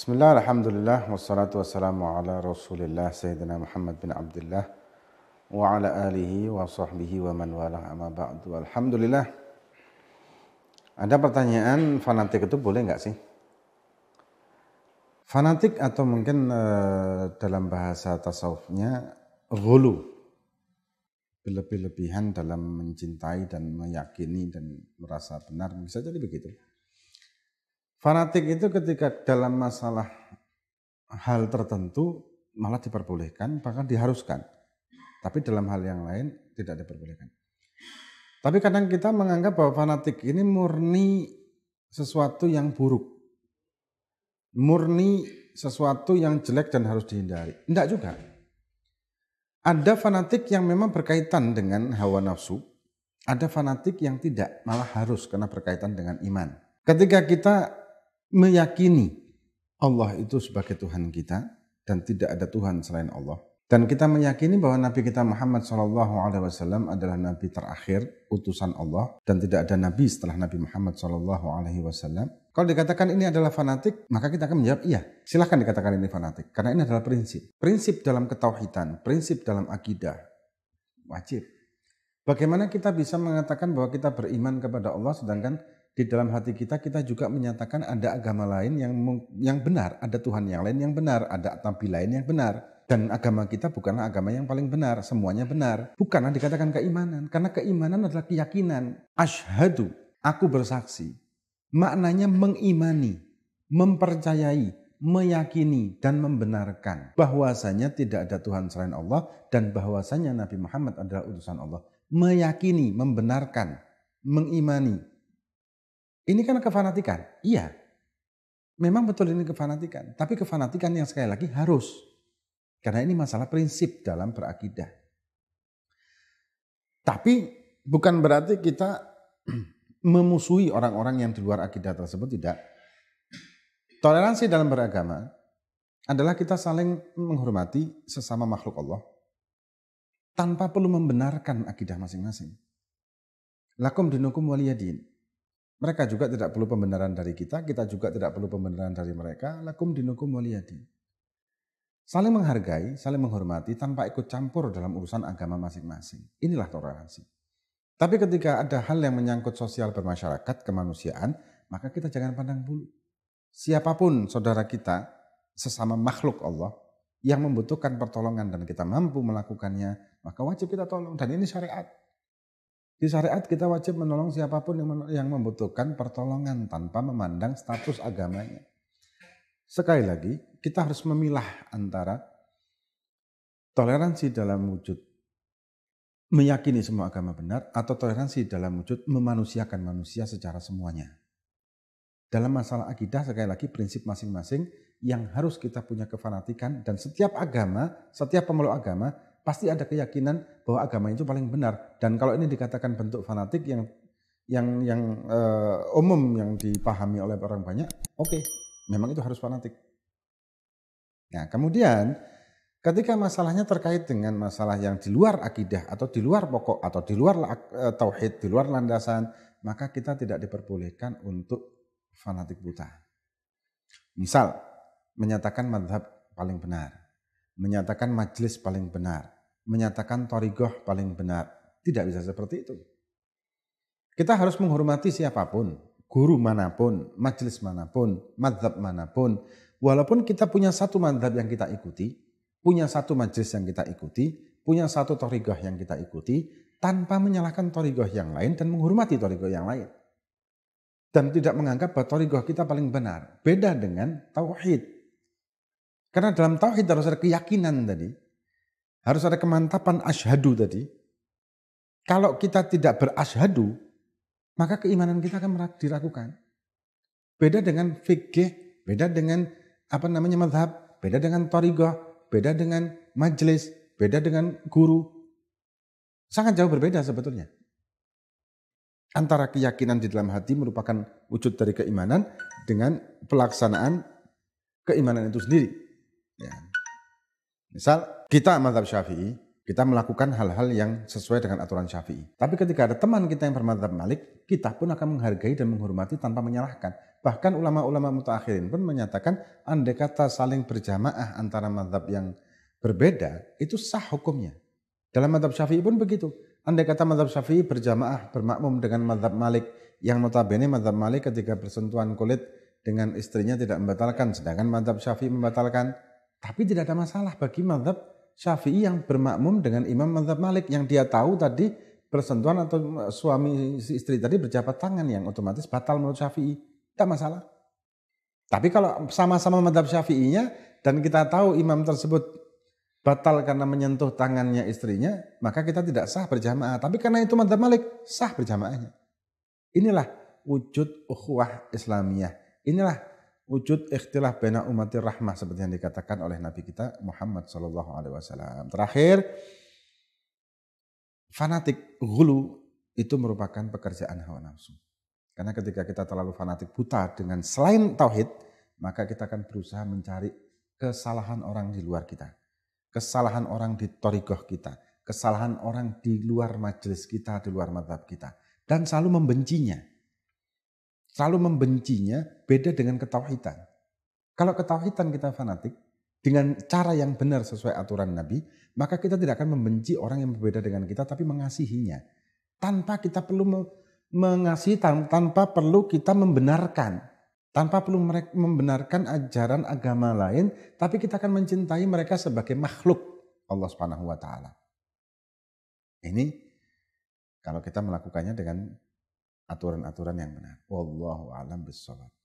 Bismillah, Alhamdulillah, wassalatu wassalamu ala rasulillah Sayyidina Muhammad bin Abdullah wa ala alihi wa sahbihi wa man wala amma ba'du. Alhamdulillah. Ada pertanyaan, fanatik itu boleh nggak sih? Fanatik atau mungkin uh, dalam bahasa tasawufnya gulu. Berlebih-lebihan dalam mencintai dan meyakini dan merasa benar, bisa jadi begitu. Fanatik itu ketika dalam masalah hal tertentu malah diperbolehkan, bahkan diharuskan. Tapi dalam hal yang lain tidak diperbolehkan. Tapi kadang kita menganggap bahwa fanatik ini murni sesuatu yang buruk. Murni sesuatu yang jelek dan harus dihindari. Tidak juga. Ada fanatik yang memang berkaitan dengan hawa nafsu. Ada fanatik yang tidak, malah harus karena berkaitan dengan iman. Ketika kita meyakini Allah itu sebagai Tuhan kita dan tidak ada Tuhan selain Allah. Dan kita meyakini bahwa Nabi kita Muhammad SAW adalah Nabi terakhir, utusan Allah, dan tidak ada Nabi setelah Nabi Muhammad SAW. Kalau dikatakan ini adalah fanatik, maka kita akan menjawab iya. Silahkan dikatakan ini fanatik, karena ini adalah prinsip. Prinsip dalam ketauhidan, prinsip dalam akidah, wajib. Bagaimana kita bisa mengatakan bahwa kita beriman kepada Allah sedangkan di dalam hati kita kita juga menyatakan ada agama lain yang yang benar, ada Tuhan yang lain yang benar, ada tampi lain yang benar. Dan agama kita bukanlah agama yang paling benar, semuanya benar. Bukanlah dikatakan keimanan, karena keimanan adalah keyakinan. Ashadu, aku bersaksi. Maknanya mengimani, mempercayai, meyakini dan membenarkan bahwasanya tidak ada Tuhan selain Allah dan bahwasanya Nabi Muhammad adalah utusan Allah. Meyakini, membenarkan, mengimani, ini kan kefanatikan. Iya. Memang betul ini kefanatikan. Tapi kefanatikan yang sekali lagi harus. Karena ini masalah prinsip dalam berakidah. Tapi bukan berarti kita memusuhi orang-orang yang di luar akidah tersebut. Tidak. Toleransi dalam beragama adalah kita saling menghormati sesama makhluk Allah tanpa perlu membenarkan akidah masing-masing. Lakum dinukum waliyadin. Mereka juga tidak perlu pembenaran dari kita, kita juga tidak perlu pembenaran dari mereka. Lakum dinukum waliyadin. Saling menghargai, saling menghormati tanpa ikut campur dalam urusan agama masing-masing. Inilah toleransi. Tapi ketika ada hal yang menyangkut sosial bermasyarakat, kemanusiaan, maka kita jangan pandang bulu. Siapa pun saudara kita, sesama makhluk Allah, yang membutuhkan pertolongan dan kita mampu melakukannya, maka wajib kita tolong. Dan ini syariat. Di syariat kita wajib menolong siapa pun yang membutuhkan pertolongan tanpa memandang status agamanya. Sekali lagi, kita harus memilah antara toleransi dalam wujud meyakini semua agama benar atau toleransi dalam wujud memanusiakan manusia secara semuanya. Dalam masalah akidah sekali lagi prinsip masing-masing yang harus kita punya kefanatikan dan setiap agama, setiap pemeluk agama pasti ada keyakinan bahwa agama itu paling benar. Dan kalau ini dikatakan bentuk fanatik yang yang yang uh, umum yang dipahami oleh orang banyak, oke, okay, memang itu harus fanatik. Nah, kemudian ketika masalahnya terkait dengan masalah yang di luar akidah atau di luar pokok atau di luar uh, tauhid, di luar landasan, maka kita tidak diperbolehkan untuk fanatik buta. Misal, menyatakan madhab paling benar menyatakan majelis paling benar, menyatakan torigoh paling benar. Tidak bisa seperti itu. Kita harus menghormati siapa pun, guru mana pun, majelis mana pun, madhab mana pun. Walaupun kita punya satu madhab yang kita ikuti, punya satu majelis yang kita ikuti, punya satu torigoh yang kita ikuti, tanpa menyalahkan torigoh yang lain dan menghormati torigoh yang lain. Dan tidak menganggap bahwa torigoh kita paling benar. Beda dengan tauhid. Karena dalam tauhid harus ada keyakinan tadi. Harus ada kemantapan asyhadu tadi. Kalau kita tidak berasyhadu, maka keimanan kita akan diragukan. Beda dengan fikih, beda dengan apa namanya madhab, beda dengan torigoh, beda dengan majelis, beda dengan guru. Sangat jauh berbeda sebetulnya. Antara keyakinan di dalam hati merupakan wujud dari keimanan dengan pelaksanaan keimanan itu sendiri. Ya. Misal kita madhab syafi'i, kita melakukan hal-hal yang sesuai dengan aturan syafi'i. Tapi ketika ada teman kita yang bermadhab malik, kita pun akan menghargai dan menghormati tanpa menyalahkan. Bahkan ulama-ulama mutakhirin pun menyatakan andai kata saling berjamaah antara madhab yang berbeda, itu sah hukumnya. Dalam madhab syafi'i pun begitu. Andai kata madhab syafi'i berjamaah, bermakmum dengan madhab malik, yang notabene madhab malik ketika bersentuhan kulit dengan istrinya tidak membatalkan, sedangkan madhab syafi'i membatalkan. Tapi tidak ada masalah bagi madhab syafi'i yang bermakmum dengan imam madhab malik, yang dia tahu tadi bersentuhan atau suami istri tadi berjabat tangan yang otomatis batal menurut syafi'i. Tidak masalah. Tapi kalau sama-sama madhab syafi'inya dan kita tahu imam tersebut batal karena menyentuh tangannya istrinya, maka kita tidak sah berjamaah. Tapi karena itu madhab malik, sah berjamaahnya. Inilah wujud ukhuwah Islamiyah. Inilah wujud ikhtilaf bena umatir rahmah seperti yang dikatakan oleh Nabi kita Muhammad Sallallahu Alaihi Wasallam. Terakhir, fanatik hulu itu merupakan pekerjaan hawa nafsu. Karena ketika kita terlalu fanatik buta dengan selain tauhid, maka kita akan berusaha mencari kesalahan orang di luar kita kesalahan orang di torikoh kita, kesalahan orang di luar majelis kita, di luar madhab kita. Dan selalu membencinya. Selalu membencinya beda dengan ketauhidan. Kalau ketauhidan kita fanatik, dengan cara yang benar sesuai aturan Nabi, maka kita tidak akan membenci orang yang berbeda dengan kita, tapi mengasihinya. Tanpa kita perlu mengasihi, tanpa perlu kita membenarkan tanpa perlu membenarkan ajaran agama lain, tapi kita akan mencintai mereka sebagai makhluk Allah Subhanahu wa taala. Ini kalau kita melakukannya dengan aturan-aturan yang benar. Wallahu a'lam bishawab.